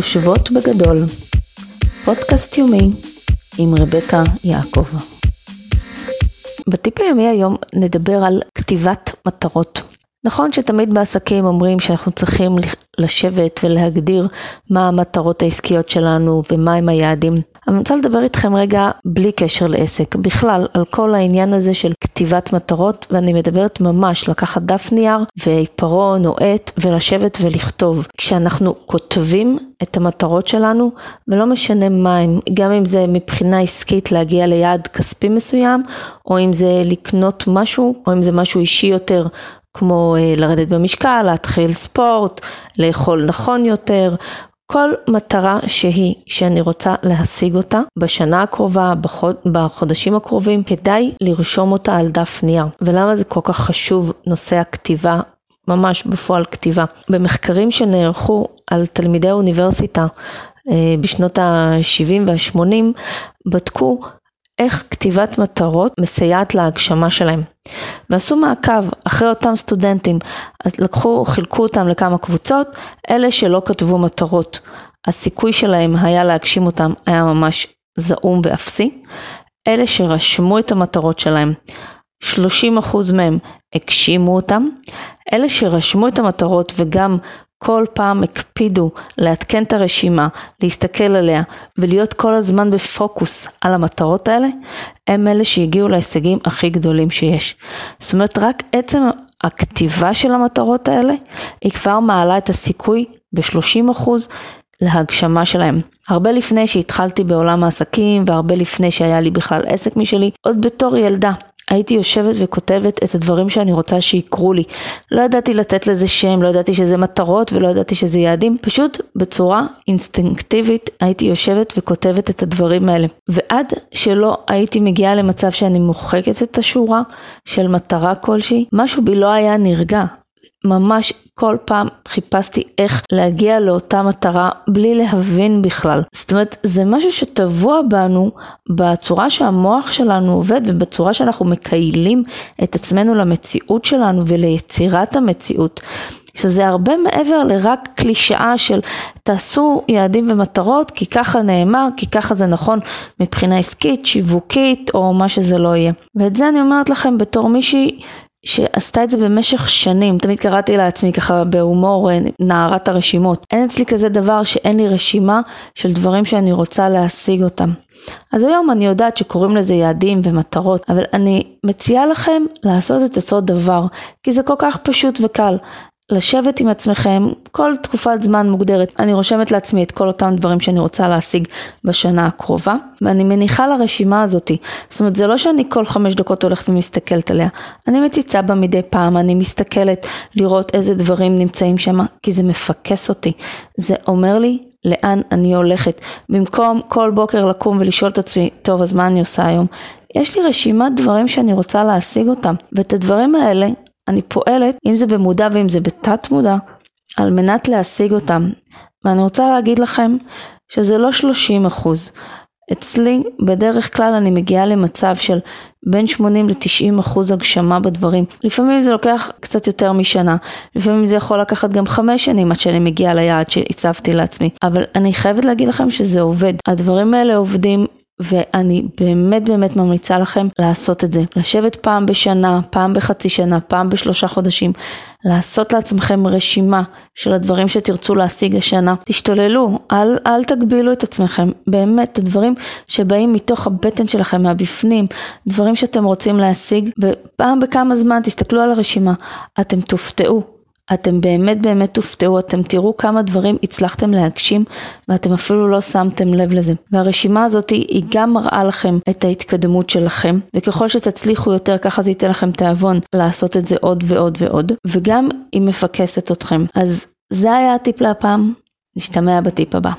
חושבות בגדול, פודקאסט יומי עם רבקה יעקב. בטיפ הימי היום נדבר על כתיבת מטרות. נכון שתמיד בעסקים אומרים שאנחנו צריכים לשבת ולהגדיר מה המטרות העסקיות שלנו ומהם היעדים. אני רוצה לדבר איתכם רגע בלי קשר לעסק, בכלל על כל העניין הזה של כתיבת מטרות, ואני מדברת ממש לקחת דף נייר ועיפרון או עט ולשבת ולכתוב. כשאנחנו כותבים את המטרות שלנו, ולא משנה מה הם, גם אם זה מבחינה עסקית להגיע ליעד כספי מסוים, או אם זה לקנות משהו, או אם זה משהו אישי יותר. כמו אה, לרדת במשקל, להתחיל ספורט, לאכול נכון יותר, כל מטרה שהיא שאני רוצה להשיג אותה בשנה הקרובה, בחוד, בחודשים הקרובים, כדאי לרשום אותה על דף נייר. ולמה זה כל כך חשוב נושא הכתיבה ממש בפועל כתיבה. במחקרים שנערכו על תלמידי האוניברסיטה אה, בשנות ה-70 וה-80, בדקו איך כתיבת מטרות מסייעת להגשמה שלהם. ועשו מעקב אחרי אותם סטודנטים, אז לקחו, חילקו אותם לכמה קבוצות, אלה שלא כתבו מטרות, הסיכוי שלהם היה להגשים אותם היה ממש זעום ואפסי, אלה שרשמו את המטרות שלהם, 30% מהם הגשימו אותם, אלה שרשמו את המטרות וגם כל פעם הקפידו לעדכן את הרשימה, להסתכל עליה ולהיות כל הזמן בפוקוס על המטרות האלה, הם אלה שהגיעו להישגים הכי גדולים שיש. זאת אומרת, רק עצם הכתיבה של המטרות האלה, היא כבר מעלה את הסיכוי ב-30% להגשמה שלהם. הרבה לפני שהתחלתי בעולם העסקים והרבה לפני שהיה לי בכלל עסק משלי, עוד בתור ילדה. הייתי יושבת וכותבת את הדברים שאני רוצה שיקרו לי. לא ידעתי לתת לזה שם, לא ידעתי שזה מטרות ולא ידעתי שזה יעדים, פשוט בצורה אינסטינקטיבית הייתי יושבת וכותבת את הדברים האלה. ועד שלא הייתי מגיעה למצב שאני מוחקת את השורה של מטרה כלשהי, משהו בי לא היה נרגע. ממש כל פעם חיפשתי איך להגיע לאותה מטרה בלי להבין בכלל. זאת אומרת, זה משהו שטבוע בנו בצורה שהמוח שלנו עובד ובצורה שאנחנו מקיילים את עצמנו למציאות שלנו וליצירת המציאות. שזה הרבה מעבר לרק קלישאה של תעשו יעדים ומטרות כי ככה נאמר, כי ככה זה נכון מבחינה עסקית, שיווקית או מה שזה לא יהיה. ואת זה אני אומרת לכם בתור מישהי שעשתה את זה במשך שנים, תמיד קראתי לעצמי ככה בהומור נערת הרשימות. אין אצלי כזה דבר שאין לי רשימה של דברים שאני רוצה להשיג אותם. אז היום אני יודעת שקוראים לזה יעדים ומטרות, אבל אני מציעה לכם לעשות את אותו דבר, כי זה כל כך פשוט וקל. לשבת עם עצמכם כל תקופת זמן מוגדרת. אני רושמת לעצמי את כל אותם דברים שאני רוצה להשיג בשנה הקרובה, ואני מניחה לרשימה הזאתי. זאת אומרת, זה לא שאני כל חמש דקות הולכת ומסתכלת עליה. אני מציצה בה מדי פעם, אני מסתכלת לראות איזה דברים נמצאים שם, כי זה מפקס אותי. זה אומר לי לאן אני הולכת. במקום כל בוקר לקום ולשאול את עצמי, טוב, אז מה אני עושה היום? יש לי רשימת דברים שאני רוצה להשיג אותם, ואת הדברים האלה אני פועלת, אם זה במודע ואם זה בתת מודע, על מנת להשיג אותם. ואני רוצה להגיד לכם שזה לא 30 אחוז. אצלי בדרך כלל אני מגיעה למצב של בין 80 ל-90 אחוז הגשמה בדברים. לפעמים זה לוקח קצת יותר משנה, לפעמים זה יכול לקחת גם חמש שנים עד שאני מגיעה ליעד שהצבתי לעצמי, אבל אני חייבת להגיד לכם שזה עובד. הדברים האלה עובדים ואני באמת באמת ממליצה לכם לעשות את זה. לשבת פעם בשנה, פעם בחצי שנה, פעם בשלושה חודשים, לעשות לעצמכם רשימה של הדברים שתרצו להשיג השנה. תשתוללו, אל, אל תגבילו את עצמכם. באמת, הדברים שבאים מתוך הבטן שלכם, מהבפנים, דברים שאתם רוצים להשיג, ופעם בכמה זמן תסתכלו על הרשימה, אתם תופתעו. אתם באמת באמת תופתעו, אתם תראו כמה דברים הצלחתם להגשים ואתם אפילו לא שמתם לב לזה. והרשימה הזאת היא גם מראה לכם את ההתקדמות שלכם, וככל שתצליחו יותר ככה זה ייתן לכם תיאבון לעשות את זה עוד ועוד ועוד, וגם היא מפקסת אתכם. אז זה היה הטיפ להפעם, נשתמע בטיפ הבא.